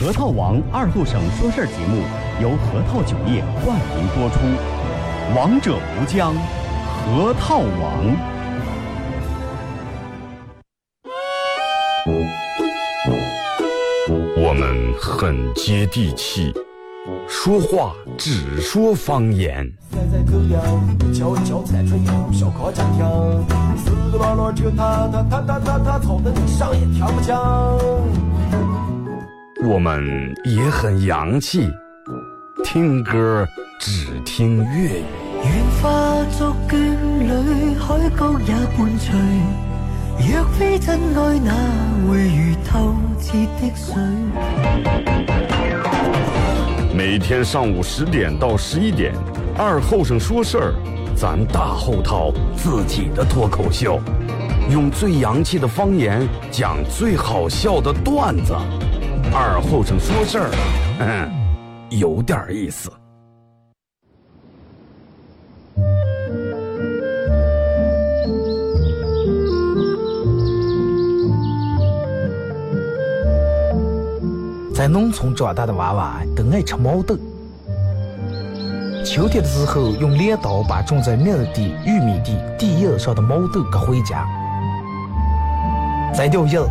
核桃王二后省说事儿节目由核桃酒业冠名播出，王者无疆，核桃王。我们很接地气，说话只说方言。四个网络听他他他他他他吵得你上也听不清。我们也很洋气，听歌只听粤语。愿化作眷侣，海角也伴随。若非真爱，哪会如透彻的水？每天上午十点到十一点，二后生说事儿，咱大后套自己的脱口秀，用最洋气的方言讲最好笑的段子。二后生说事儿，嗯，有点意思。在农村长大的娃娃都爱吃毛豆。秋天的时候，用镰刀把种在麦地、玉米地地叶上的毛豆割回家，摘掉叶子，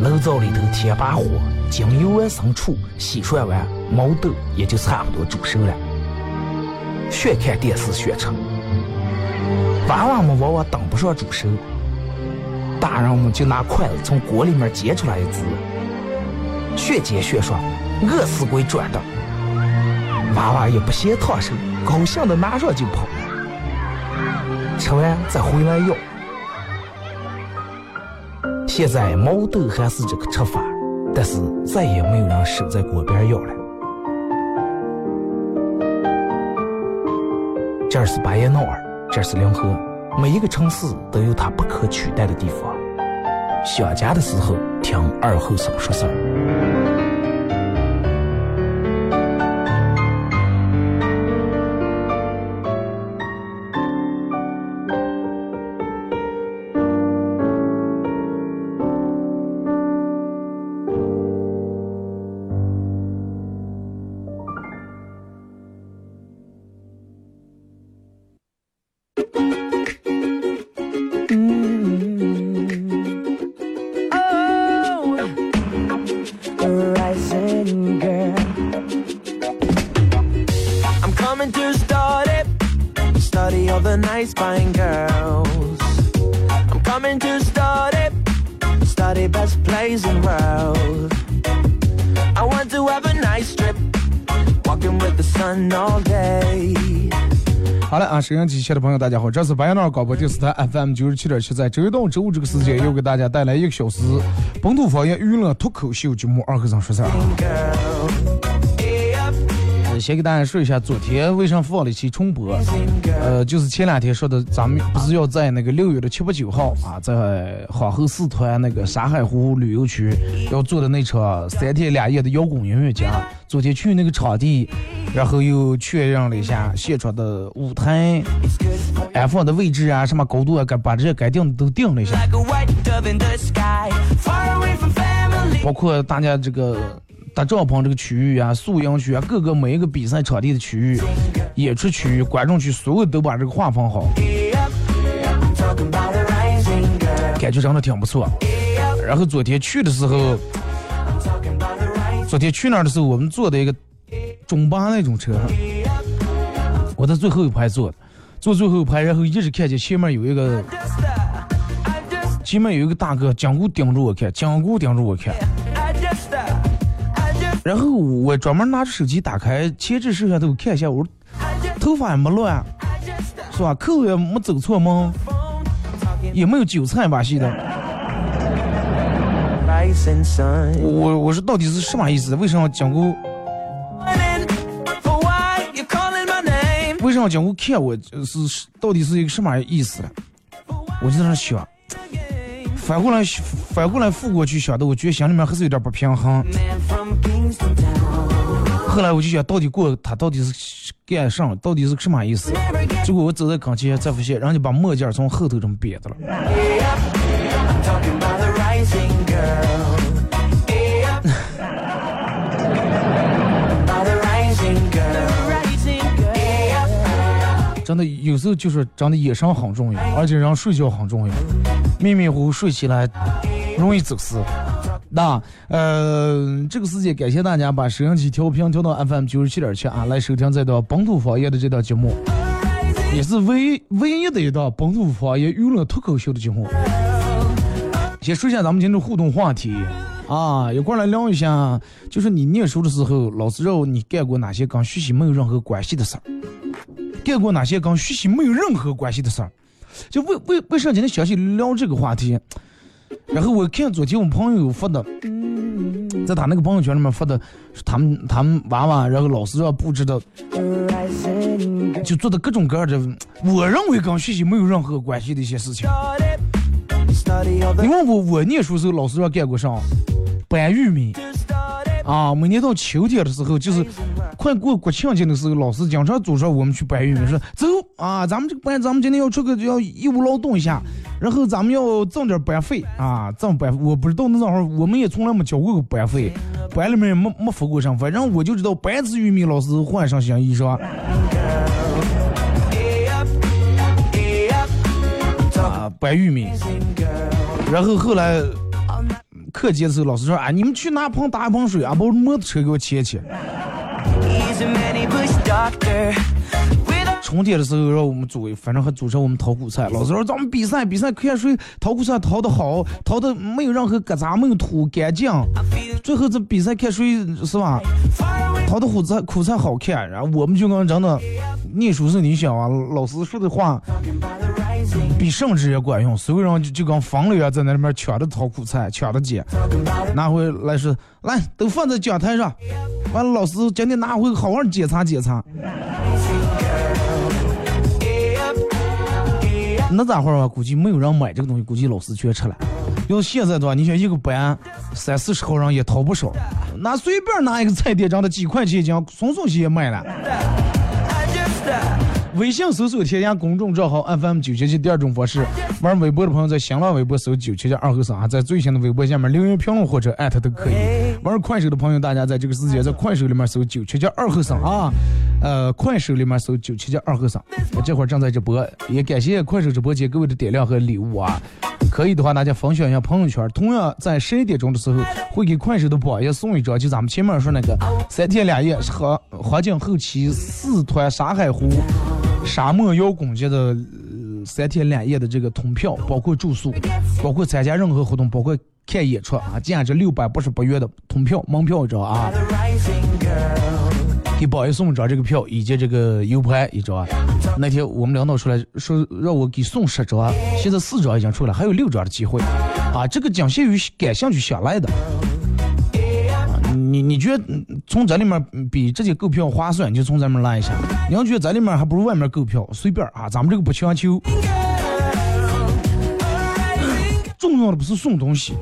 炉灶里头添把火，将油完生杵，洗涮完，毛豆也就差不多煮熟了。学看电视学吃。娃娃们往往等不上煮熟，大人们就拿筷子从锅里面夹出来一只，学煎学涮，饿死鬼转的。娃娃也不嫌烫手，高兴的拿上就跑了，吃完再回来要。现在毛豆还是这个吃法，但是再也没有人守在锅边要了。这是巴彦淖尔，这是临河，每一个城市都有它不可取代的地方。想家的时候，听二后生说事儿。收音机前的朋友，大家好，这是白杨淖广播电视台 FM 九十七点七，在周一到周五这个时间，又给大家带来一个小时本土方言娱乐脱口秀节目《二和尚说事儿》。先给大家说一下，昨天为啥放了一期重播？呃，就是前两天说的，咱们不是要在那个六月的七八九号啊，在皇后四团那个沙海湖旅游区要做的那场三天两夜的摇滚音乐节。昨天去那个场地，然后又确认了一下现场的舞台、安放的位置啊，什么高度啊，该把这些该定的都定了一下，包括大家这个。搭帐篷这个区域啊，宿营区啊，各个每一个比赛场地的区域、演出区域、观众区，所有都把这个划分好，感觉真的挺不错。然后昨天去的时候，昨天去那儿的时候，我们坐的一个中巴那种车，我在最后一排坐的，坐最后一排，然后一直看见前面有一个，前面有一个大哥，紧箍盯着我看，紧箍盯着我看。然后我专门拿着手机打开前置摄像头看一下，我说头发也没乱，是吧？扣也没走错吗？也没有韭菜把戏的。我我说到底是什么意思？为什么要讲为什么讲我看我是到底是一个什么意思呢？我就在那想，反过来反过来覆过去想的，我觉得心里面还是有点不平衡。后来我就想，到底过他到底是干啥？到底是个什么意思？结果我走在跟前，才发现人家把墨镜从后头这么别的了。真的有时候就是真的眼神很重要，而且人睡觉很重要。迷迷糊糊睡起来容易走失。那呃，这个时间感谢大家把收音机调频调到 FM 九十七点七啊，来收听这档本土方言的这档节目，也是唯唯一的一档本土方言娱乐脱口秀的节目。先说一下咱们今天的互动话题啊，一块来聊一下，就是你念书的时候，老师让你干过哪些跟学习没有任何关系的事儿？干过哪些跟学习没有任何关系的事儿？就为为为啥今天想起聊这个话题？然后我看昨天我朋友发的，在他那个朋友圈里面发的，他们他们娃娃，然后老师让布置的，就做的各种各样的，我认为跟学习没有任何关系的一些事情。你问我我念书时候老师让干过啥？搬玉米啊，每年到秋天的时候，就是快过国庆节的时候，老师经常组织我们去搬玉米，说走啊，咱们这个班咱们今天要出个要义务劳动一下，然后咱们要挣点班费啊，挣班费。我不知道那会儿我们也从来没交过个班费，班里面也没没付过上，反正我就知道搬次玉米老师换上新衣裳啊，搬玉米。然后后来课间的时候，老师说啊，你们去拿盆打一盆水啊，把我摩托车给我牵牵。春天的时候让我们组，反正还组成我们淘苦菜。老师说咱们比赛，比赛看谁淘苦菜淘得好，淘的没有任何疙瘩，没有土，干净。最后这比赛看谁是吧，淘的苦菜苦菜好看。然后我们就跟真的念书是，你想啊，老师说的话比圣旨也管用，所有人就就跟疯了一样在那里面抢着掏苦菜，抢着捡。拿回来是，来都放在讲台上。完了，老师今天拿回好好检查检查。那咋会儿？估计没有人买这个东西，估计老师全吃了。要是现在的话，你想一个班三四十号人也掏不少，那随便拿一个菜店，涨的几块钱一斤，松松些也卖了。微信搜索添加公众账号 FM 九七七，第二种方式，玩微博的朋友在新浪微博搜九七七二和尚啊，在最新的微博下面留言评论或者艾特都可以。玩快手的朋友，大家在这个时间在快手里面搜九七七二和尚啊，呃，快手里面搜九七七二和尚，我这会儿正在直播，也感谢快手直播间各位的点亮和礼物啊。可以的话，大家分享一下朋友圈。同样在十一点钟的时候，会给快手的榜也送一张，就咱们前面说那个三天两夜和环境后期四团沙海湖沙漠摇滚节的、呃三天两夜的这个通票，包括住宿，包括参加任何活动，包括看演出啊，价值六百八十八元的通票门票一张啊.给宝爷送一张这个票以及这个 U 盘一张啊。那天我们领导出来说让我给送十张，现在四张已经出来，还有六张的机会啊。这个仅限于感兴趣想来的。你你觉得嗯从这里面比直接购票划算，就从咱们拉一下。你要觉得这里面还不如外面购票，随便啊，咱们这个不强求。重要的不是送东西，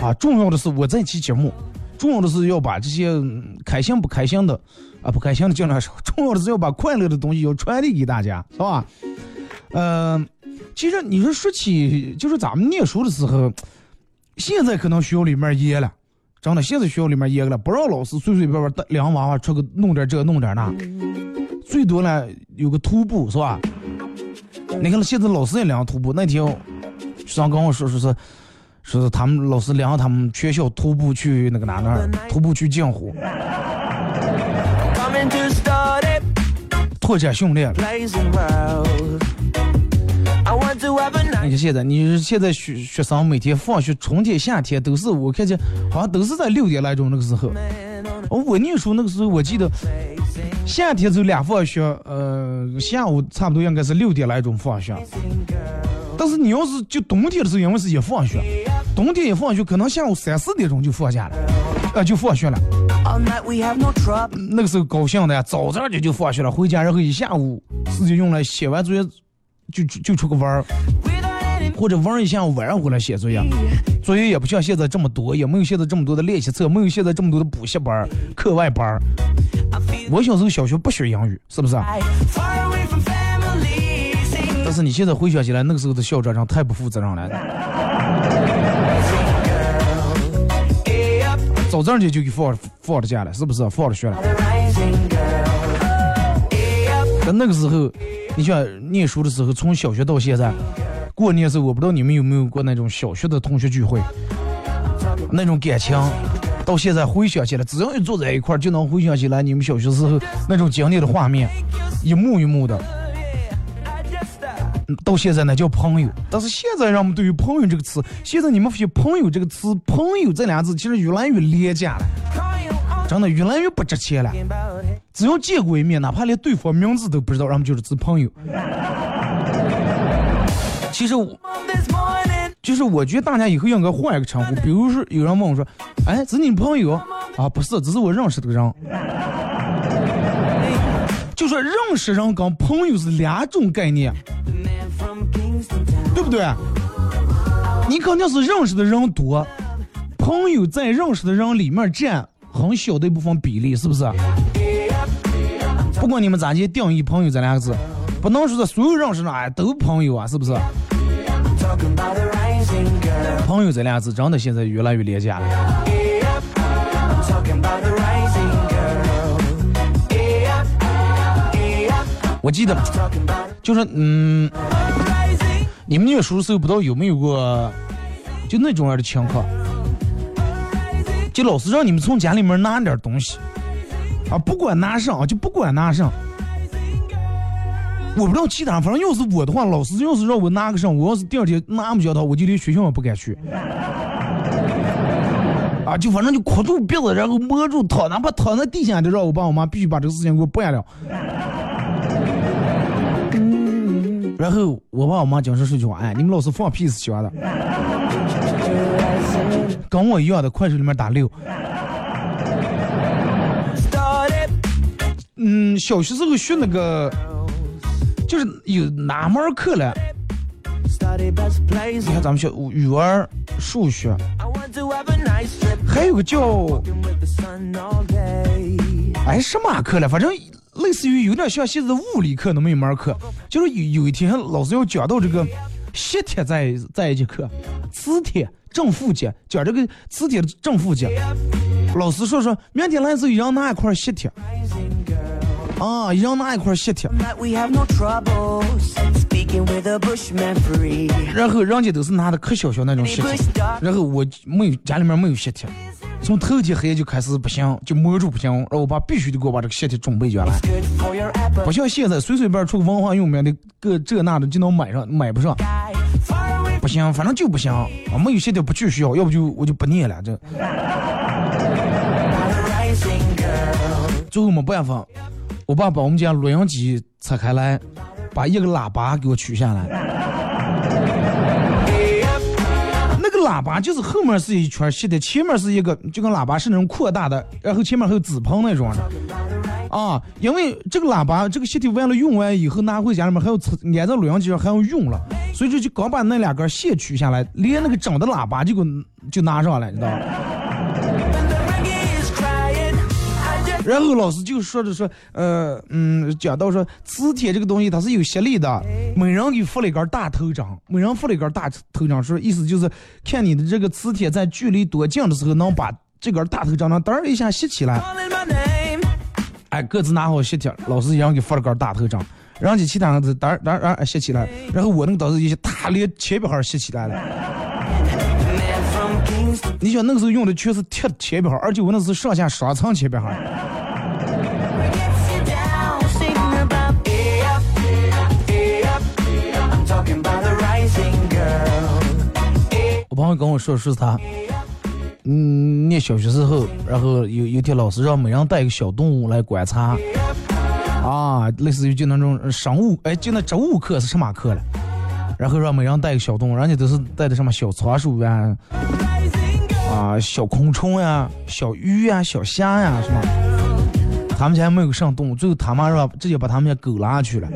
啊，重要的是我这期节目，重要的是要把这些开心不开心的，啊不开心的尽量少，重要的是要把快乐的东西要传递给大家，是吧？嗯、其实你说说起就是咱们念书的时候，现在可能学校里面也了，真的，现在学校里面严了，不让老师随随便便带两个娃娃出去弄点这弄点那，最多呢有个徒步是吧？你看现在老师也量徒步，那天学生跟我说说是。说是他们老师领着他们全校徒步去那个哪那，徒步去镜湖.拓展训练。你看现在，你现在学学生每天放学，春天、夏天都是我看见，好像都是在六点来钟那个时候。我念书那个时候，我记得夏天就俩放学，呃，下午差不多应该是六点来钟放学。但是你要是就冬天的时候，因为是也放学，冬天一放学，可能下午三四点钟就放假了，呃，就放学了。那个时候高兴的呀，早早就就放学了，回家然后一下午时间用来写完作业，就就就出个玩儿，或者玩一下午，晚上回来写作业。作业也不像现在这么多，也没有现在这么多的练习册，没有现在这么多的补习班、课外班。我小时候小学不学英语，是不是？但是你现在回想起来，那个时候的校长长太不负责任了。早上就就给放放了假了，是不是？放了学了。在那个时候，你像念书的时候，从小学到现在，过年时候，我不知道你们有没有过那种小学的同学聚会，那种感情，到现在回想起来，只要一坐在一块儿，就能回想起来你们小学时候那种经历的画面，一幕一幕的。到现在那叫朋友，但是现在人们对于朋友这个词，现在你们发现朋友这个词，朋友这俩字其实越来越廉价了，真的越来越不值钱了。只要见过一面，哪怕连对方名字都不知道，人们就是指朋友。其实我，就是我觉得大家以后应该换一个称呼，比如说有人问我说：“哎，这是你朋友啊？”不是，只是我认识的人。就说认识人跟朋友是两种概念。对不对？你肯定是认识的人多，朋友在认识的人里面占很小的一部分比例，是不是？不管你们咋去定义“朋友”这两个字，不能说是所有认识的哎都朋友啊，是不是？朋友这两个字真的现在越来越廉价了。我记得，就是嗯。你们念书的时候不知道有没有过，就那种样的情况，就老师让你们从家里面拿点东西，啊，不管拿上啊，就不管拿上。我不知道其他，反正要是我的话，老师要是让我拿个上，我要是第二天拿不着他，我就连学校也不敢去。啊，就反正就哭住鼻子，然后摸住躺，哪怕躺在地下，就让我爸我妈必须把这个事情给我办了。然后我爸我妈经常说句话，哎，你们老师放屁是学的，跟我一样的，快手里面打六。嗯，小学时候学那个，就是有哪门课了？你看咱们学语文、数学，还有个叫，哎，什么课了？反正。类似于有点像现在物理课那么一门课，就是有有一天老师要讲到这个吸铁在在一节课，磁铁正负极，讲这个磁铁的正负极。老师说说明天来时候要拿一块吸铁，啊，一人拿一块吸铁。然后人家都是拿的可小小那种吸铁，然后我没有家里面没有吸铁。从头天黑夜就开始不行，就摸住不行，然后我爸必须得给我把这个鞋贴准备下来。不像现在随随便出个文化用品的个这那的就能买上，买不上。不行，反正就不行，啊没有鞋贴不去学校，要不就我就不念了。这最后没办法，我爸把我们家录音机拆开来，把一个喇叭给我取下来。那个喇叭就是后面是一圈吸的，前面是一个就跟喇叭是那种扩大的，然后前面还有纸棚那种的啊。因为这个喇叭这个吸体完了用完以后拿回家里面还要安在录音机上还要用了，所以说就刚把那两根线取下来，连那个整的喇叭就给就拿上来，你知道吧？然后老师就说着说，呃，嗯，讲到说磁铁这个东西它是有吸力的，每人给发了一根大头章，每人发了一根大头章，说意思就是看你的这个磁铁在距离多近的时候能把这根大头章呢噔一下吸起来。哎，各自拿好吸铁，老师一样给发了根大头章，然后其他人噔噔噔吸起来，然后我那个当时一下大连前边儿吸起来了。你想那个时候用的全是铁铅笔盒，而且我那是上下双层铅笔盒。我朋友跟我说是他，嗯，念小学时候，然后有有天老师让每人带一个小动物来观察，啊，类似于就那种生物，哎，就那植物课是什么课了？然后让每人带个小动物，人家都是带的什么小仓鼠啊，啊，小昆虫呀，小鱼呀，小虾呀，是吧？他们家没有上动物，最后他妈是吧，直接把他们家狗拉去了。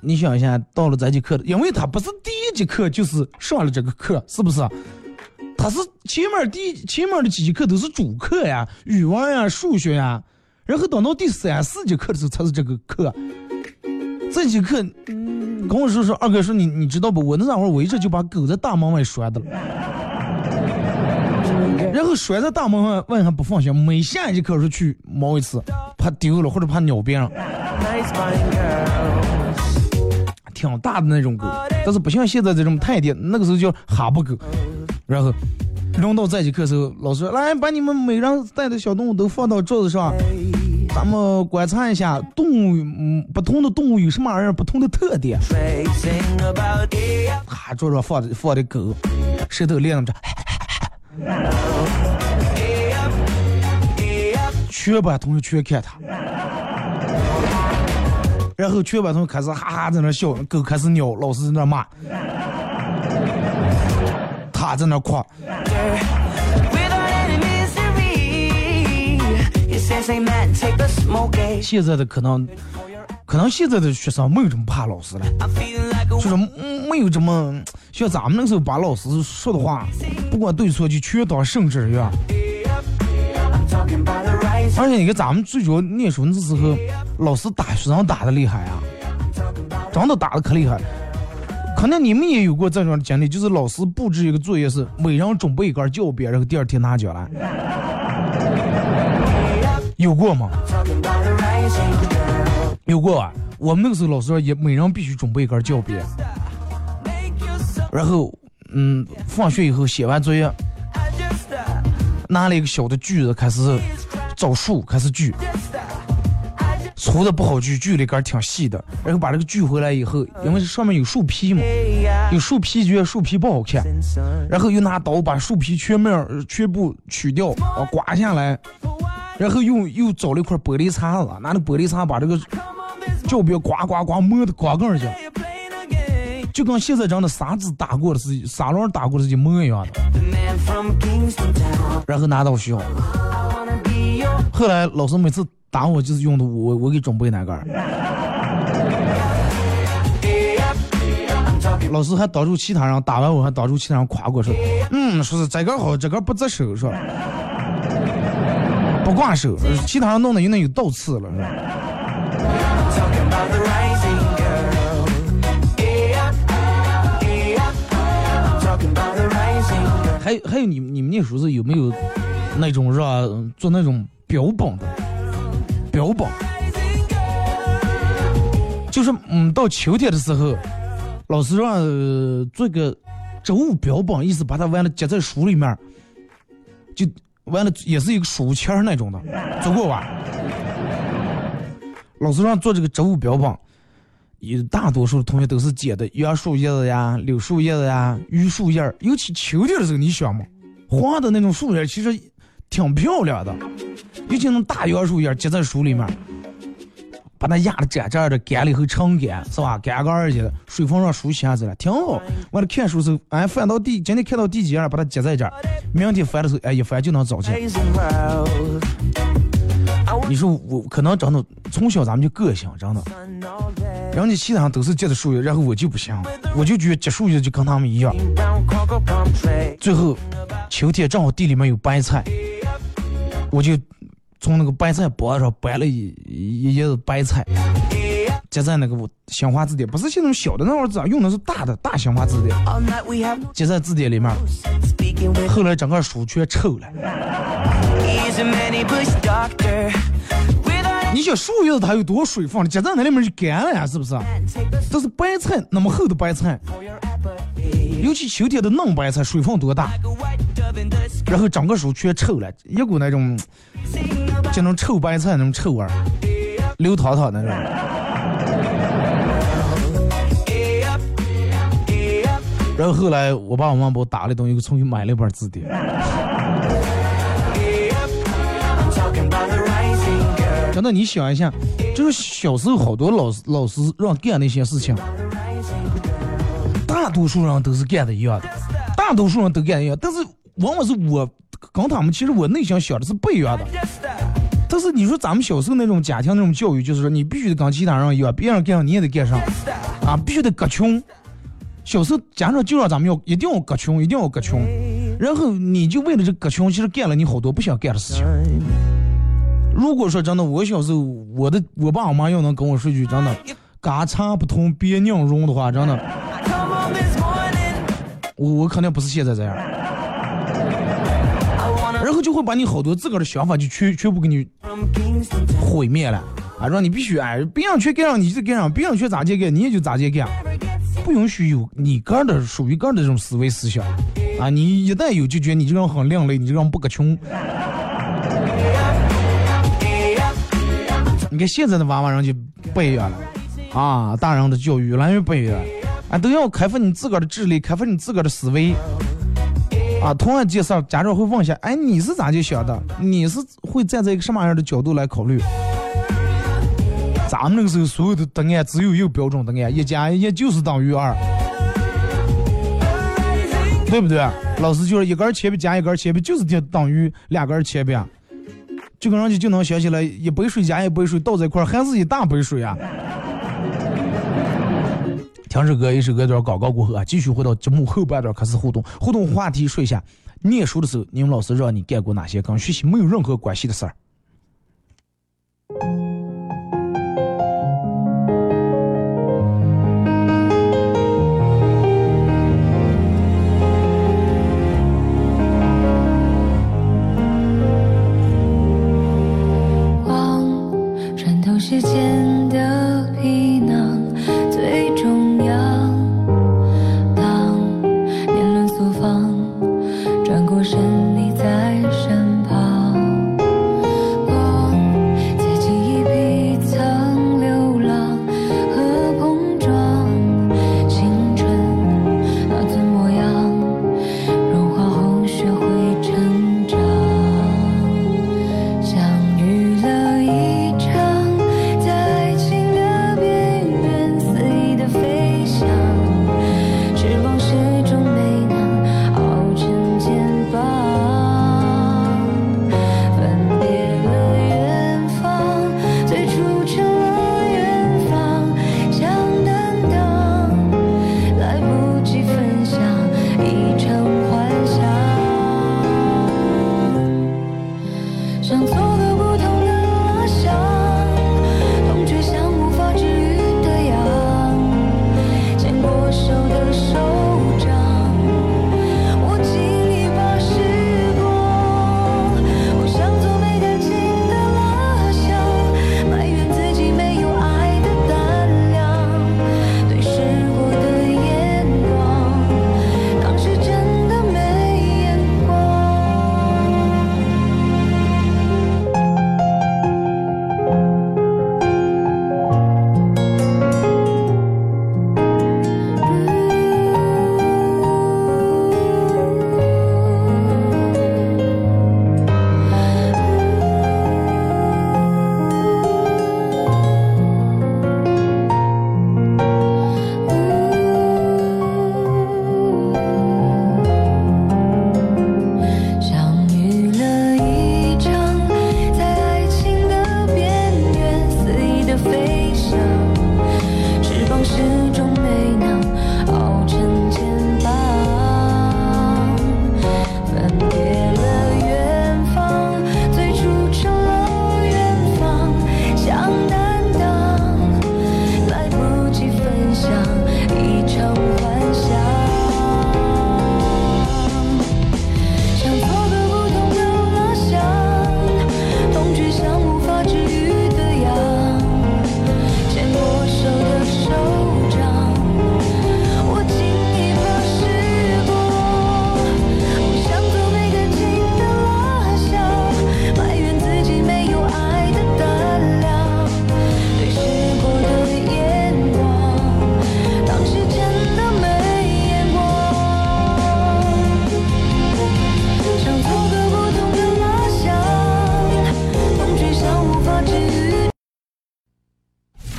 你想一下，到了这节课，因为他不是第一节课就是上了这个课，是不是？他是前面第前面的几节课都是主课呀，语文呀、数学呀，然后等到第三四节课的时候才是这个课。这节课，跟我说说，二哥说你你知道不？我那会儿我一直就把狗在大门外拴的了，然后拴在大门外外还不放心，每下一节课时候去猫一次，怕丢了或者怕咬别人。挺大的那种狗，但是不像现在这种泰迪，那个时候叫哈巴狗。然后轮到这节课时候，老师说：“来，把你们每人带的小动物都放到桌子上，咱们观察一下动物，嗯，不同的动物有什么样不同的特点。”他桌上放的放的狗，舌头亮着，全班同学全看他。然后全班同学开始哈哈在那笑，狗开始尿，老师在那骂，他在那夸。现在的可能，可能现在的学生没有这么怕老师了，就是没有这么像咱们那时候把老师说的话，不管对错就全当圣旨一样。而且你看，咱们最主要念书那时候，老师打学生打的厉害啊，真的打的可厉害。可能你们也有过这种经历，就是老师布置一个作业是每人准备一根教鞭，然后第二天拿奖来，有过吗？有过啊。我们那个时候老师说，也每人必须准备一根教鞭，然后嗯，放学以后写完作业，拿了一个小的锯子开始。找树开始锯，粗的不好锯，锯了一根挺细的，然后把这个锯回来以后，因为上面有树皮嘛，有树皮觉得树皮不好看，然后又拿刀把树皮全面全部取掉，啊刮下来，然后又又找了一块玻璃碴子，拿那玻璃碴把这个教鞭刮刮刮磨的刮根去，就跟现在这样的沙子打过的是沙轮打过的是一模一样的，然后拿到学校。后来老师每次打我就是用的我我给准备那个，老师还挡住其他人打完我还挡住其他人夸过说，嗯，说是这个好，这个不择手是吧？不挂手，其他弄的有那有倒刺了是吧？还还有你你们那时候有没有那种是吧？做那种。标本的标本，就是嗯，到秋天的时候，老师让做个植物标本，意思把它完了夹在书里面，就完了也是一个书签那种的，足够吧？老师让做这个植物标本，也大多数同学都是捡的杨树叶子呀、柳树叶子呀、榆树叶儿尤其秋天的时候，你想嘛，黄的那种树叶其实挺漂亮的。尤其那大杨树叶结在树里面，把它压的窄窄的，干了以后撑干，是吧？干个二去了，水分上熟悉下子了，挺好。完了看书时候，哎，翻到第今天看到第几页，把它结在这儿，明天翻的时候，哎，一翻就能找见。你说我可能真的从小咱们就个性，真的，人家其他都是结的树叶，然后我就不行，我就觉得结树叶就跟他们一样。最后秋天正好地里面有白菜，我就。从那个白菜脖子上掰了一一叶子白菜，夹在那个新华字典，不是那种小的那会儿字，用的是大的大新华字典，夹在字典里面。后来整个书全臭了。你想树叶子它有多水分，夹在那里面就干了呀，是不是？这是白菜那么厚的白菜，尤其秋天的嫩白菜，水分多大？然后整个书全臭了，一股那种。就那种臭白菜那种臭味，流淌淌的那种。然后后来我爸我妈把我打了东西，又重新买了一本字典。那，你想一下，就是小时候好多老师老师让干那些事情，大多数人都是干的一样的，大多数人都干一样，但是往往是我跟他们，其实我内心想的是不一样的。但是你说咱们小时候那种家庭那种教育，就是说你必须得跟其他人一样，别人干上你也得干上，啊，必须得割穷。小时候家长就让咱们要一定要割穷，一定要割穷，然后你就为了这割穷，其实干了你好多不想干的事情。如果说真的，我小时候我的我爸我妈要能跟我说句真的，嘎茶不通别酿融的话，真的，我我肯定不是现在这样。然后就会把你好多自个儿的想法就全全部给你毁灭了啊！让你必须哎，别人去干上你就干上，别人去咋地干你也就咋地干。不允许有你个人的属于个人的这种思维思想啊！你一旦有，就觉得你这个人很另类，你这个人不可穷。你看现在的娃娃人就不一样了啊！大人的教育越来越不一样，啊，都要开发你自个儿的智力，开发你自个儿的思维啊！同样介绍，家长会问一下：哎，你是咋就想的？你是会站在一个什么样的角度来考虑？咱们那个时候所有的答案只有一个标准答案，一加一就是等于二，对不对？老师就是一根铅笔加一根铅笔就是等于两根铅笔，就跟人家就能学起来一杯水加一杯水倒在一块儿还是一大杯水啊。听首歌，一首歌段广告过后啊，继续回到节目后半段开始互动，互动话题说一下，念书的时候你们老师让你干过哪些跟学习没有任何关系的事儿？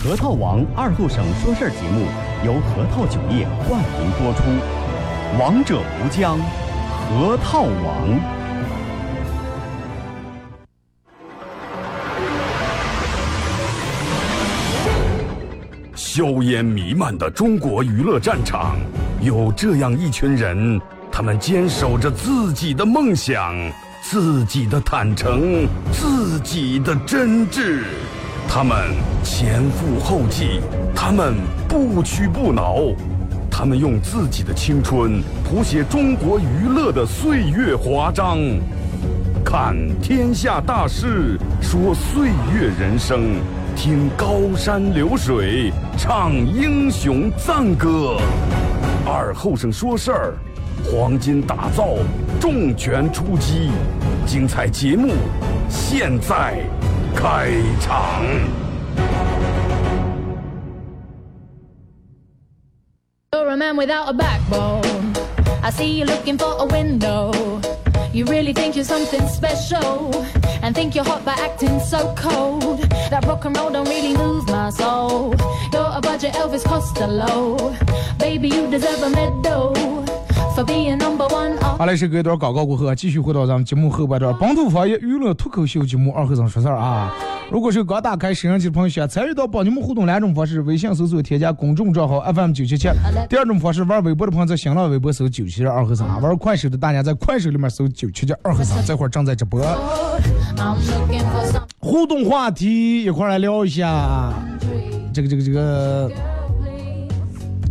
核桃王二后省说事儿节目由核桃酒业冠名播出，王者无疆，核桃王。硝烟弥漫的中国娱乐战场，有这样一群人，他们坚守着自己的梦想，自己的坦诚，自己的真挚。他们前赴后继，他们不屈不挠，他们用自己的青春谱写中国娱乐的岁月华章。看天下大事，说岁月人生，听高山流水，唱英雄赞歌。二后生说事儿，黄金打造，重拳出击，精彩节目现在开场。A man without a backbone. I see you looking for a window. You really think you're something special and think you're hot by acting so cold. That rock and roll don't really move my soul. You're a budget Elvis Costello. Baby, you deserve a medal 好嘞，是隔一段广告过后啊，继续回到咱们节目后半段，本土方言娱乐脱口秀节目二和尚说事儿啊。如果是刚打开摄像机的朋友，想参与到帮你们互动两种方式：微信搜索添加公众账号 FM 九七七；第二种方式，玩微博的朋友在新浪微博搜九七七二和尚啊；玩快手的大家在快手里面搜九七七二和尚，这会儿正在直播。互动话题一块儿来聊一下，这个这个这个，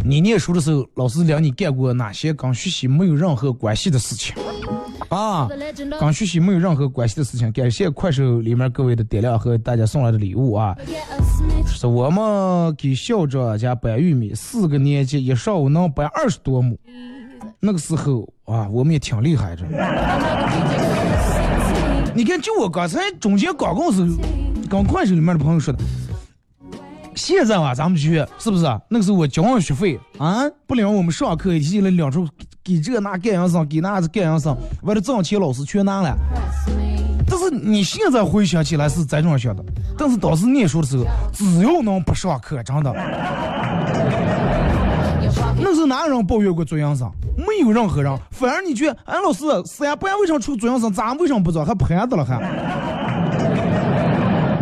你念书的时候，老师让你干过哪些跟学习没有任何关系的事情？啊，跟学习没有任何关系的事情。感谢快手里面各位的点亮和大家送来的礼物啊！是我们给校长家搬玉米，四个年级一上午能搬二十多亩。那个时候啊，我们也挺厉害的。你看，就我刚才中间广告时候，跟快手里面的朋友说的，现在啊，咱们去是不是？那个时候我交上学费啊，不领我们上课，一进来两周，给这那干样上，给那子干样上，为了挣钱老师全拿了。但是你现在回想起来是这种想的，但是当时念书的时候，只要能不上课，真的，那是哪有人抱怨过作业上？没有任何人，反而你觉得，哎，老师，是呀，不然为什么出作业上？咱为什么不做？还盘子了还？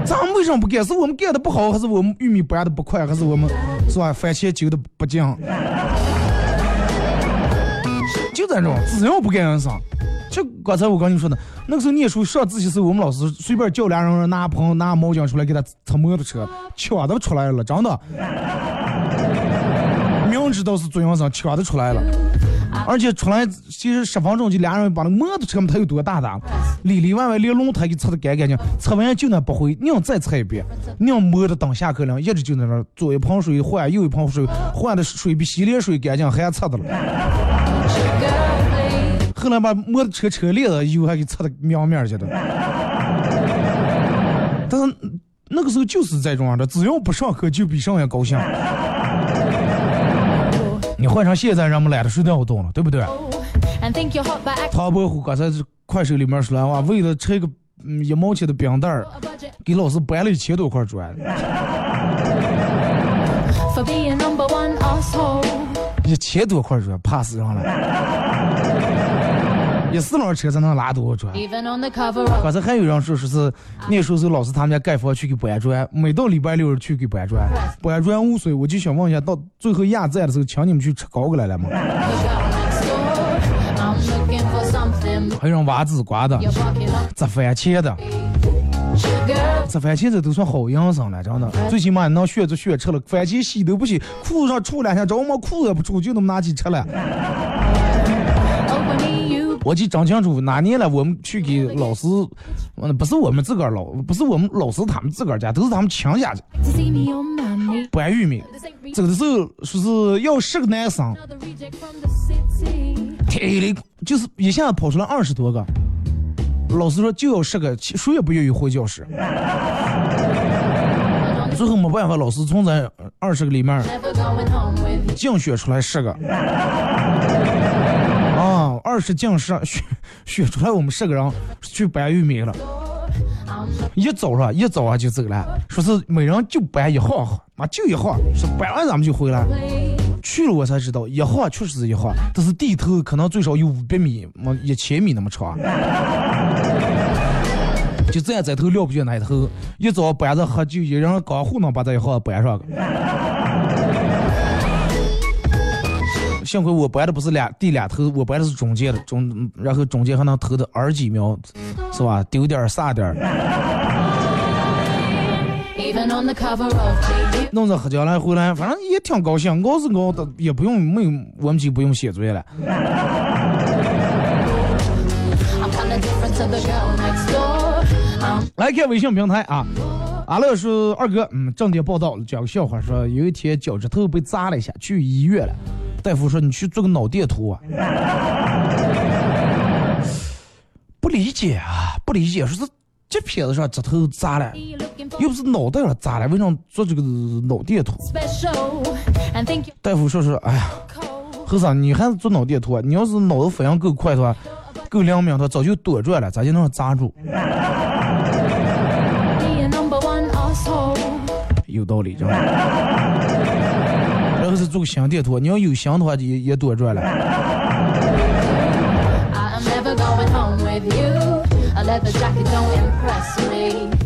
咱们为什么不干？是我们干的不好，还是我们玉米掰的不快，还是我们是吧？番茄揪的不精？就这种，只要不干人上。就刚才我跟你说的，那个时候念书上自习室，我们老师随便叫俩人拿盆拿毛巾出来给他擦摩托车，抢都出来了，真的。明知道是作业上抢都出来了，而且出来其实十分钟就俩人把那摩托车嘛，它有多大的，里里外外连轮胎给擦的干干净，擦完就那不回，硬再擦一遍，你要摸着等下课了，一直就在那儿左一盆水换右一盆水，换的水比洗脸水干净，还擦的了。后来把摩托车车裂了，油还给擦的苗面去的。但是那个时候就是这种样的，只要不上课就比上学高兴。你换成现在，人们懒得睡觉动了，对不对唐伯虎刚才是快手里面说了哇，为了拆个嗯一毛钱的冰袋儿，给老师搬了一千多块砖. 一千多块砖，怕死人了。一四轮车才能拉多少砖刚才还有人说说是念书时候老师他们家盖房去给搬砖，每到礼拜六去给搬砖，搬砖无所谓。我就想问一下，到最后压寨的时候，请你们去吃糕个来了吗.还有人挖紫瓜的摘番茄的.摘番茄这都算好营生了，真的。最起码能学着学吃了，番茄洗都不洗，裤子上出两下，着么裤子也不出，就那么拿起吃了。我去整清楚，哪年了？我们去给老师，嗯，不是我们自个儿老，不是我们老师他们自个儿家，都是他们亲家家.搬玉米。走的时候说是要十个男生.铁里就是一下子跑出来二十多个。老师说就要十个，谁也不愿意回教室。最后没办法，老师从咱二十个里面.竞选出来十个。二十进十选选出来我们十个人去搬玉米了。一早上一早上就走了，说是每人就搬一行行，妈就一行，说搬完咱们就回来。去了我才知道，一行确实是一行，但是地头可能最少有五百米，么一千米那么长。就这样在头撂不去那一头，一早搬着喝，就一人刚糊弄把这一行搬上个。幸亏我掰的不是俩第俩头，我掰的是中间的中，然后中间还能投的二几秒，是吧？丢点儿撒点儿.弄着喝酒来回来，反正也挺高兴，熬是熬的，也不用没有我们就不用写作业了。来看微信平台啊，阿乐说二哥，嗯，正点报道，讲个笑话，说有一天脚趾头被扎了一下，去医院了，大夫说你去做个脑电图啊。不理解啊，不理解，说是这片子上指头扎了，又不是脑袋上扎了，为什么做这个脑电图？大夫说是，哎呀，和尚，你还是做脑电图啊？你要是脑子反应够快的话，够灵敏的话，早就躲转了，咋就能扎住？有道理，是吧？然后是做个心电图，你要有心的话也也多赚了。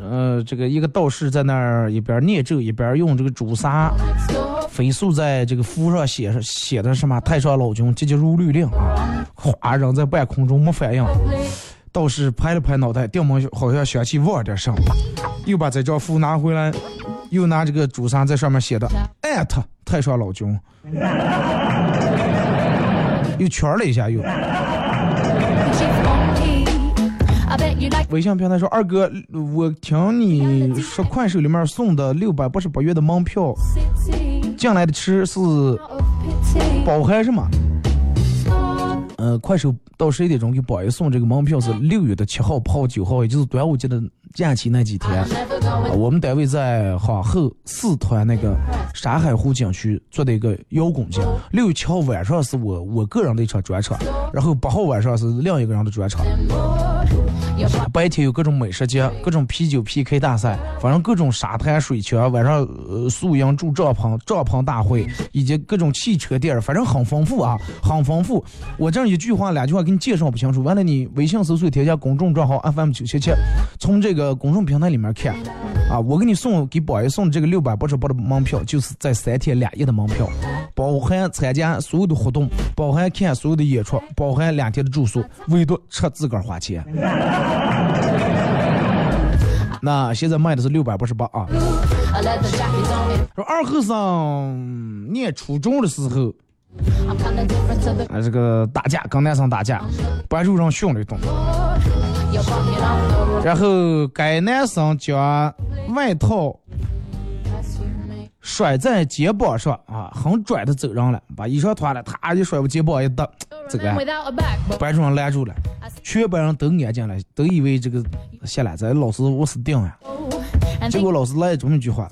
呃，这个一个道士在那儿一边念咒，一边用这个朱砂飞速在这个符上写上写的什么“太上老君急急如律令”啊，哗扔在半空中没反应。道士拍了拍脑袋，掉毛好像想起忘点什么，又把这张符拿回来，又拿这个朱砂在上面写的艾特太上老君，又圈了一下又。微信平台说：“二哥，我听你说快手里面送的六百八十八元的门票，进来的吃是.包含什么？呃，快手到十一点钟给宝爷送这个门票是六月的七号、八号、九号，也就是端午节的假期那几天。啊我们单位在皇后四团那个山海湖景区做的一个邀功节，六月七号晚上是我我个人的一场专场，然后八号晚上是另一个人的专场。白天有各种美食节，各种啤酒 PK 大赛，反正各种沙滩水球，晚上呃宿营住帐篷、帐篷大会，以及各种汽车店，反正很丰富啊，很丰富。我这样一句话两句话给你介绍不清楚，完了你微信搜索添加公众账号 FM 九七七，从这个公众平台里面看啊，我给你送给宝爷送这个六百八十八的门票，就是在三天两夜的门票，包含参加所有的活动，包含看所有的演出，包含两天的住宿，唯独吃自个儿花钱。那现在卖的是六百八十八啊。说二后生念初中的时候，啊，这个打架跟男生打架，班主任训了一顿，然后该男生将外套甩在肩膀上啊，很拽的走人了，把衣裳脱了，他一甩我肩膀一蹬，这个.班主任拦住了，全班人都安静了，都以为这个下来咱老师我死定了结果老师来了这么一句话.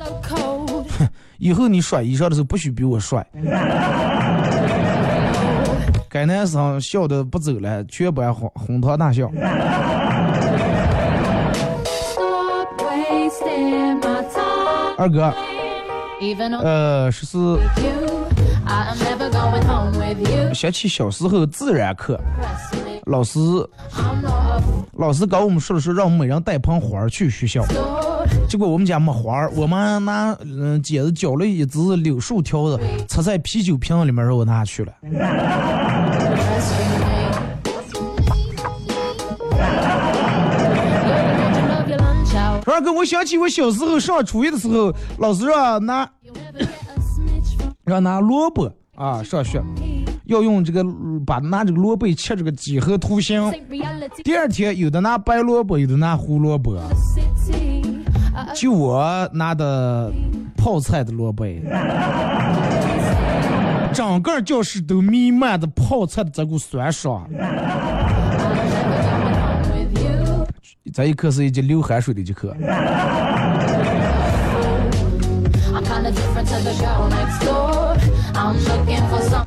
以后你甩衣裳的时候不许比我帅。该男生笑的不走了，全班哄哄堂大笑。二哥呃，十四 you, I am never going home with you. 想起小时候自然课.老师老师跟我们说的是让我们每人带盆花儿去学校，结果我们家没花儿，我妈拿嗯剪子绞了一只柳树条子，插在啤酒瓶里面让我拿去了。二哥，我想起我小时候上初一的时候，老师让拿让拿萝卜啊上学，要用这个把拿这个萝卜切这个几何图形。第二天有的拿白萝卜，有的拿胡萝卜. Uh, 就我拿的泡菜的萝卜，整个教室都弥漫着泡菜的这股酸爽。这一刻是一节流汗水的一节课。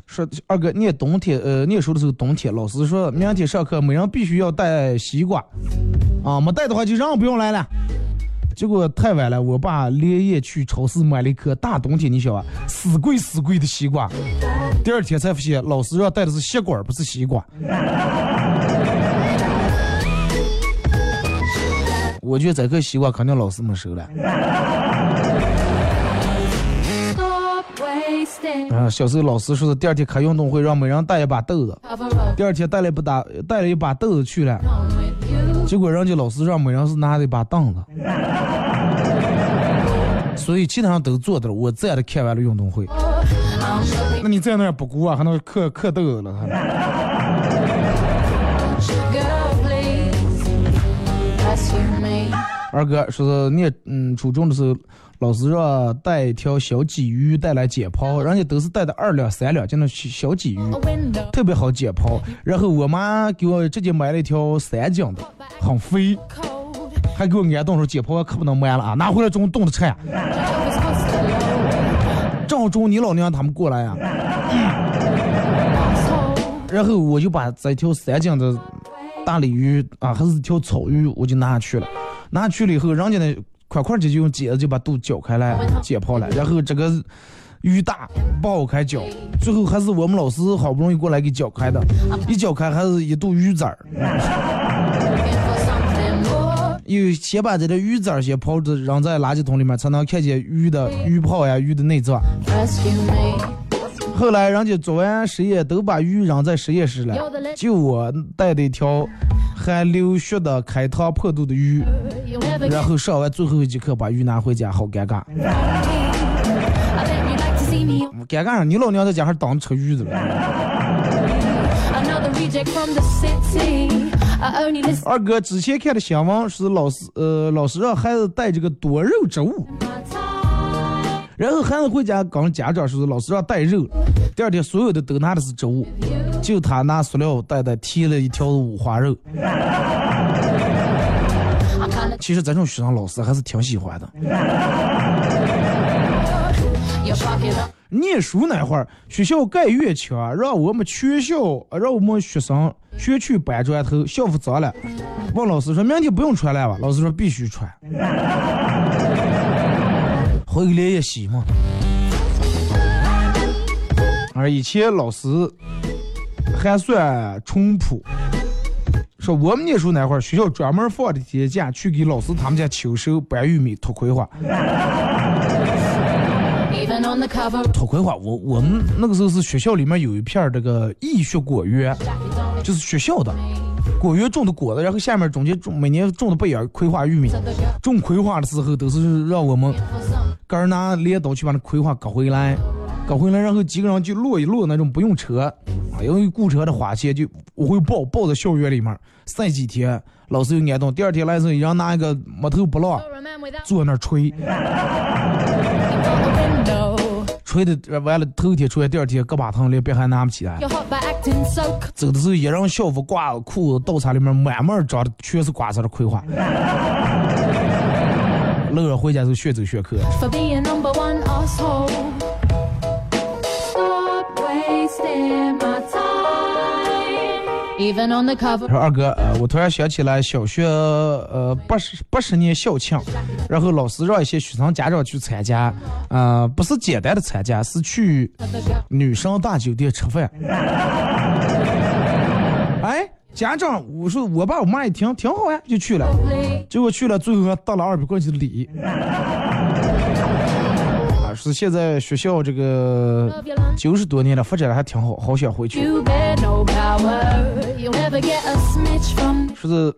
说二哥念冬天，呃，念书的时候冬天，老师说明天上课每人必须要带西瓜。啊，没带的话就让不用来了。结果太晚了，我爸连夜去超市买了一颗大冬天，你晓得吧？死贵死贵的西瓜。第二天才发现，老师让带的是吸管，不是西瓜。我觉得这颗西瓜肯定老师没收了。啊，小时候老师说的，第二天开运动会让每人带一把豆子。第二天带了一把带了一把豆子去了，结果人家老师让每人是拿了一把凳子。所以其他人都坐的了，我这样的看完了运动会。那你在那儿不顾啊，还能刻刻豆子了？二哥说是念嗯初中的时候，老师让带一条小鲫鱼带来解剖，人家都是带的二两三两，就那小鲫鱼特别好解剖。然后我妈给我直接买了一条三斤的，很肥，还给我安冻说解剖可不能卖了啊，拿回来中午冻的馋。正好中午你老娘他们过来呀，然后我就把这条三斤的大鲤鱼啊，还是条草鱼，我就拿去了。拿去了以后，人家那块块就用剪子就把肚绞开来解剖了，然后这个鱼大不好开绞，最后还是我们老师好不容易过来给绞开的，一绞开还是一肚鱼籽儿。有先把这个鱼籽儿先抛着扔在垃圾桶里面，才能看见鱼的鱼泡呀、鱼的内脏。后来人家做完实验，都把鱼扔在实验室了，就我带的一条还流血的开膛破肚的鱼，然后上完最后一节课把鱼拿回家，好尴尬。尴尬上，你老娘在家还当吃鱼的了。二哥之前看的新闻是老师呃老师让孩子带这个多肉植物。然后孩子回家跟家长说，老师让带肉。第二天，所有的都拿的是植物，就他拿塑料袋袋提了一条五花肉。其实这种学生老师还是挺喜欢的。念书那会儿，学校盖院墙，让我们全校，让我们学生全去搬砖头，校服脏了，问老师说明天不用穿了吧？老师说必须穿。回个脸也洗嘛。而以前老师还算淳朴，说我们念书那会儿，学校专门放的节假去给老师他们家秋收搬玉米、脱葵花。脱葵花，我我们那个时候是学校里面有一片这个义学果园，就是学校的果园种的果子，然后下面中间种每年种的不一样葵花、玉米。种葵花的时候都是让我们个人拿镰刀去把那葵花割回来，割回来，然后几个人就摞一摞那种不用车，啊，因为雇车的花钱，就我会抱抱在校园里面晒几天，老师又挨冻。第二天来的时候，一人拿一个木头不落，坐那儿吹。吹的完了，头一天吹，第二天胳膊疼，连别还拿不起来。走的时候，一人校服、挂、裤子、倒茶里面满满装的全是瓜子的葵花。乐乐回家就学走学课。说二哥，呃，我突然想起来小学呃八十八十年校庆，然后老师让一些学生家长去参加，呃，不是简单的参加，是去女生大酒店吃饭。哎，家长，我说我爸我妈一听挺好呀，就去了，结果去了最后还当了二百块钱的礼。啊是现在学校这个九十多年了，发展的还挺好，好想回去。说是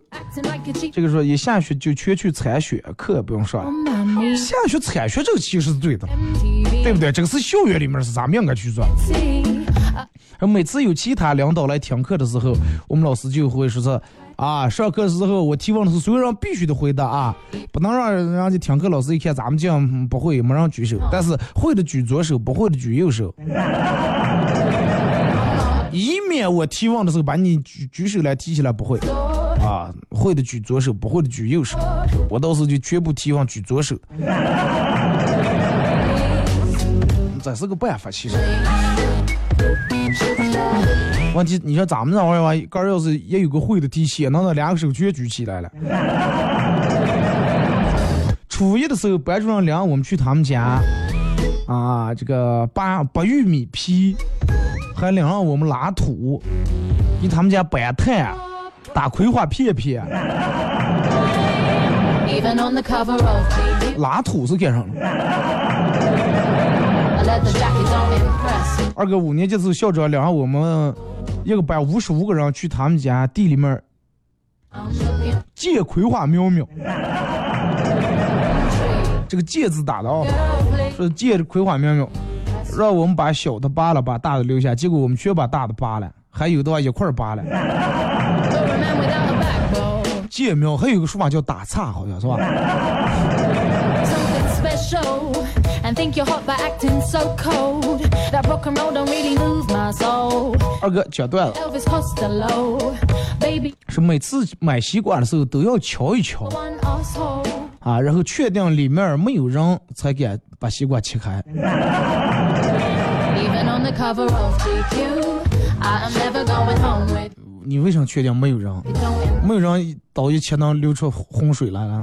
这个说一下学就全去铲雪，课也不用上。下学铲雪这个其实是对的，对不对？这个是校园里面是咱们应该去做。每次有其他领导来听课的时候，我们老师就会说是。啊，上课的时候我提问的是所有人必须得回答啊，不能让人家听课老师一看咱们这样不会，没人举手，但是会的举左手，不会的举右手，以免我提问的时候把你举举手来提起来不会，啊，会的举左手，不会的举右手，我到时候就全部提问举左手，这是个办法，其实。问题你说咱们这玩意儿，杆儿要是也有个会的题，写能那两个手全举起来了。初一的时候，班主任领我们去他们家，啊，这个扒扒玉米皮，还领让我们拉土，给他们家摆炭，打葵花片片。拉土是干上了。二哥五年级时候，校长领上我们一个班五十五个人去他们家地里面借葵花苗苗，这个借字打的啊、说借葵花苗苗，让我们把小的扒了，把大的留下，结果我们全把大的扒了，还有的话一块儿扒了。借苗还有个说法叫打岔，好像是吧？Something special. And think you're hot by acting so cold. That rock and roll don't really move my soul. 二哥讲段子 Elvis Costello. Baby, 是每次买西瓜的时候都要敲一敲 one asshole. 啊，然后确定里面没有人才敢把西瓜切开。你为什么确定没有人没有人刀一切能流出洪水来了？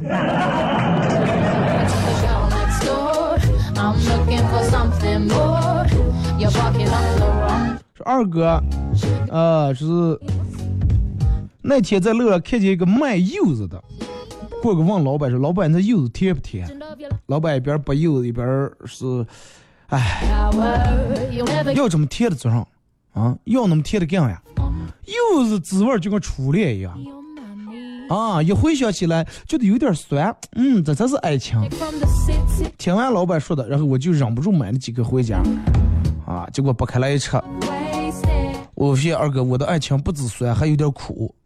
说二哥，呃，是那天在路上看见一个卖柚子的，过去问老板说：“老板，这柚子甜不甜 End of your？” 老板一边剥柚子一边是，哎要这么甜的做啥啊？要那么甜的干呀？柚子滋味就跟初恋一样啊！一回想起来觉得有点酸，嗯，这才是爱情。听完老板说的，然后我就忍不住买了几个回家，啊，结果剥开来一吃，我发现二哥，我的爱情不止酸，还有点苦，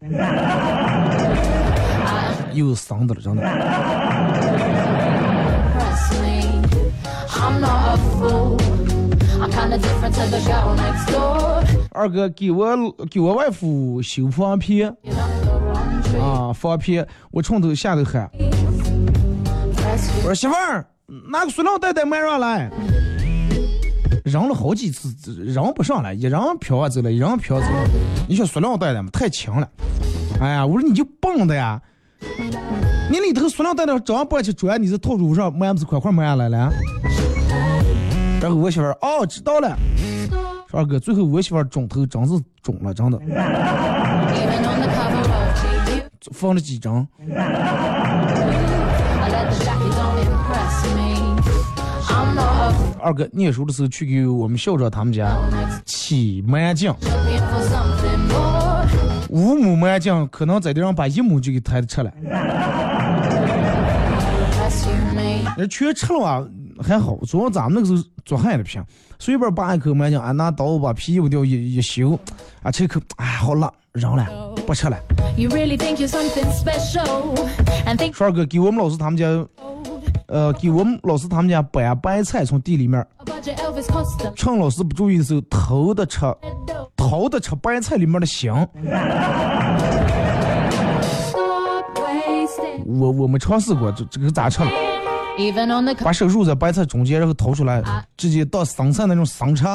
又伤的了，真的。二哥给我给我外父修房片啊，放屁，我冲头下头喊，我说媳妇儿，拿个塑料袋袋买上来。扔了好几次，扔不上来，一扔飘啊走了，一扔飘走了。你说塑料袋袋嘛，太轻了。哎呀，我说你就蹦的呀，你里头塑料袋袋正好搬起砖，你这套路上买不是快快买下来了？然后我媳妇儿哦知道了，说二哥，最后我媳妇儿肿头真是肿了，真的 放了几张。二哥念书的时候去给我们校长他们家起麦浆，五亩麦浆可能在地上把一亩就给抬出来。那全吃了啊，还好。主要咱们那个时候做旱的平，随便扒一口麦浆，俺、啊、拿刀把皮又掉一一修，啊，吃一口，哎，好辣，扔了。不吃了。帅哥给我们老师他们家，呃，给我们老师他们家掰白菜从地里面，趁老师不注意的时候偷的吃，偷的吃白菜里面的香。我我们尝试过，这这个咋吃了？把手入在白菜中间，然后掏出来，直接倒生菜那种生菜。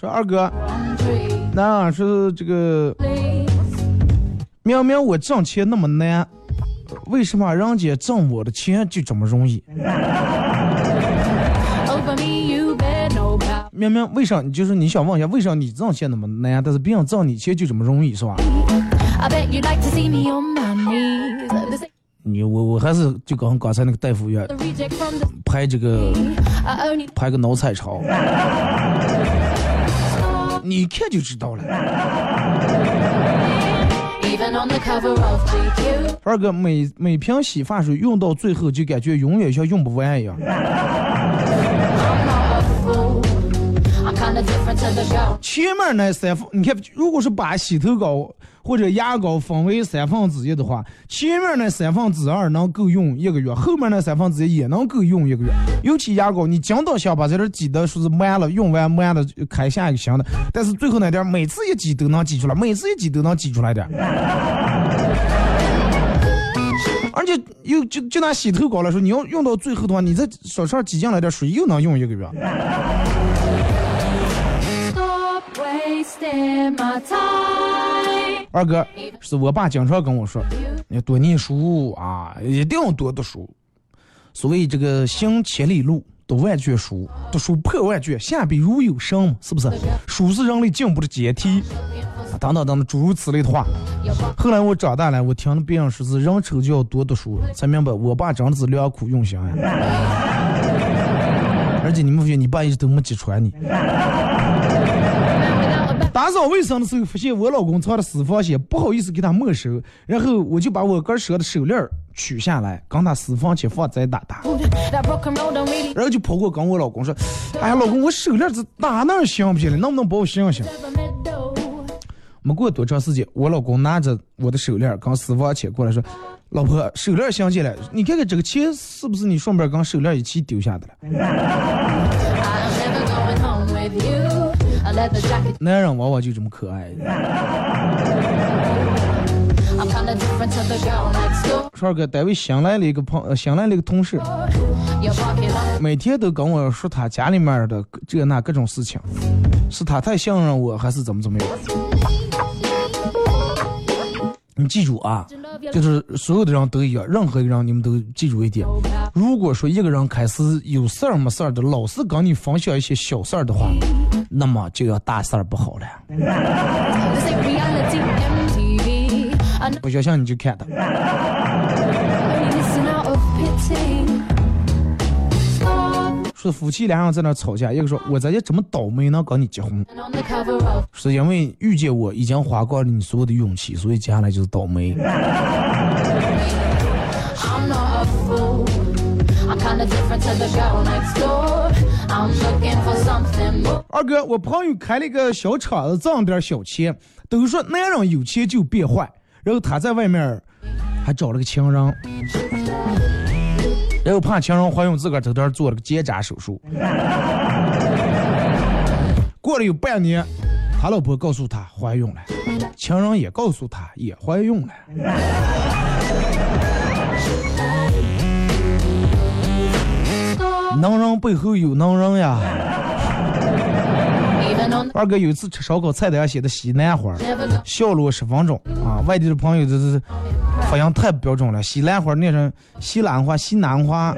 说二哥，那是这个喵喵，我挣钱那么难，为什么人家挣我的钱就这么容易？喵喵，为啥？就是你想问一下，为啥你挣钱那么难，但是别人挣你钱就这么容易，是吧？你我我还是就刚刚才那个大夫院拍这个拍个脑彩超。你一看就知道了。二哥每每瓶洗发水用到最后就感觉永远像用不完一样。前面那三副你看如果是把洗头膏或者牙膏分为三分之一的话，前面那三分之二能够用一个月，后面那三分之一也能够用一个月。尤其牙膏，你讲到想把这点挤的说是满了，用完满了开下一个新的，但是最后那点每次一挤都能挤出来，每次一挤都能挤出来点。而且又就就拿洗头膏来说，你要用到最后的话，你再手上挤进来点水，又能用一个月。Stop wasting my time. 二哥，是我爸经常跟我说，你多念书啊，一定要多读书。所谓这个行千里路，读万卷书，读书破万卷，下笔如有神，是不是？书是人类进步的阶梯，啊等等等等诸如此类的话。后来我长大了，我听了别人说是人丑就要多读书，才明白我爸真的是良苦用心呀。而且你们发现你爸一直都没揭穿你。打扫卫生的时候，发现我老公藏的私房钱，不好意思给他没收，然后我就把我哥蛇的手链儿取下来，跟他私房钱放在打打然后就跑过跟我老公说：“哎呀，老公，我手链子打哪儿行不起来，能不能帮我镶镶 ever meadow. 没过多长时间，我老公拿着我的手链儿跟私房钱过来说：“老婆，手链想起来，你看看这个钱是不是你顺便跟手链一起丢下的了男人往往就这么可爱。川哥，单位新来了一个朋，呃新来了一个同事.每天都跟我说他家里面的这那各种事情，是他太信任我，还是怎么怎么样？你记住啊，就是所有的人都一样，任何一个人你们都记住一点：如果说一个人开始有事儿没事儿的，老是跟你分享一些小事儿的话，那么就要大事儿不好了。不相信你就看他。说夫妻俩人在那吵架，一个说我在这这么倒霉呢跟你结婚，and on the cover of 是因为遇见我已经花光了你所有的勇气，所以接下来就是倒霉。二哥，我朋友开了一个小厂子，挣点小钱，都说男人有钱就变坏，然后他在外面还找了个情人，然后怕情人怀孕，自个儿在这儿做了个结扎手术。过了有半年，他老婆告诉他怀孕了，情人也告诉他也怀孕了。能人背后有能人呀。二哥有一次吃烧烤，菜单上写的西兰花笑了我十分钟啊！外地的朋友这这这发音太不标准了，西兰花念成西兰花、西南花。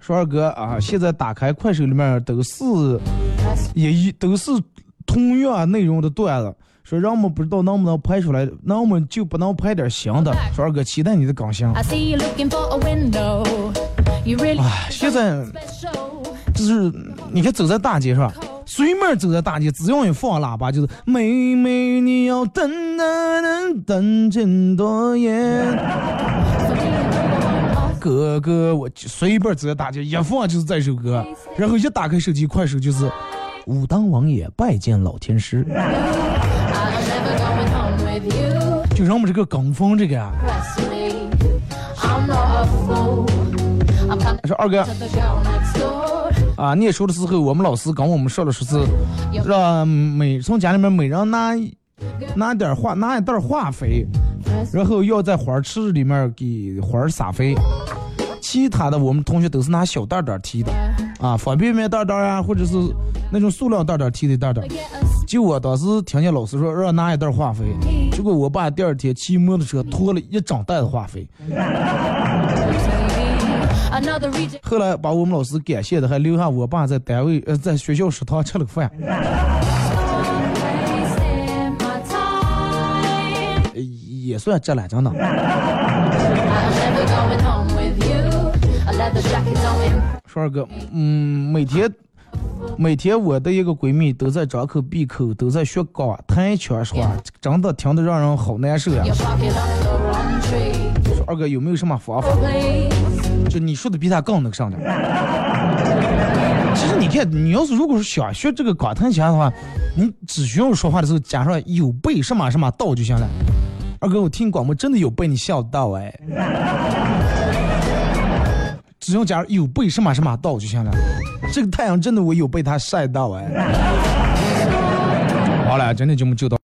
说二哥啊，现在打开快手里面都是也一都是同样内容的段子，说让我们不知道能不能拍出来，那我们就不能拍点新的。说二哥期待你的更新。哎，现在.就是你看走在大街上，随便走在大街，只要一放喇叭，就是妹妹你要等等等等真多远。For being number one of 哥哥，我就随便走在大街，一放就是这首歌，然后一打开手机快手就是武当王爷拜见老天师，就让我们这个跟风这个啊。说二哥啊，念书的时候，我们老师跟我们说了，说是让每从家里面每人拿拿点化拿一袋化肥，然后要在花池里面给花儿撒肥。其他的我们同学都是拿小袋袋提的，啊，方便面袋袋啊，或者是那种塑料袋袋提的袋袋。就我当时听见老师说让拿一袋化肥，结果我爸第二天骑摩托车拖了一整袋子化肥。后来把我们老师感谢的，还留下我爸在单位呃在学校食堂吃了个饭。也算这两张呢。帅哥，嗯，每天每天我的一个闺蜜都在张口闭口都在学钢弹枪说话，真的听得让人好难受呀.说二哥有没有什么方法？就你说的比他更那个上点。其实你看，你要是如果是想学这个钢弹枪的话，你只需要说话的时候加上有背什么什么到就行了。二哥，我听广播真的有被你笑到哎，只要假如有被什么什么到就行了。这个太阳真的我有被它晒到哎。好了，今天节目就到。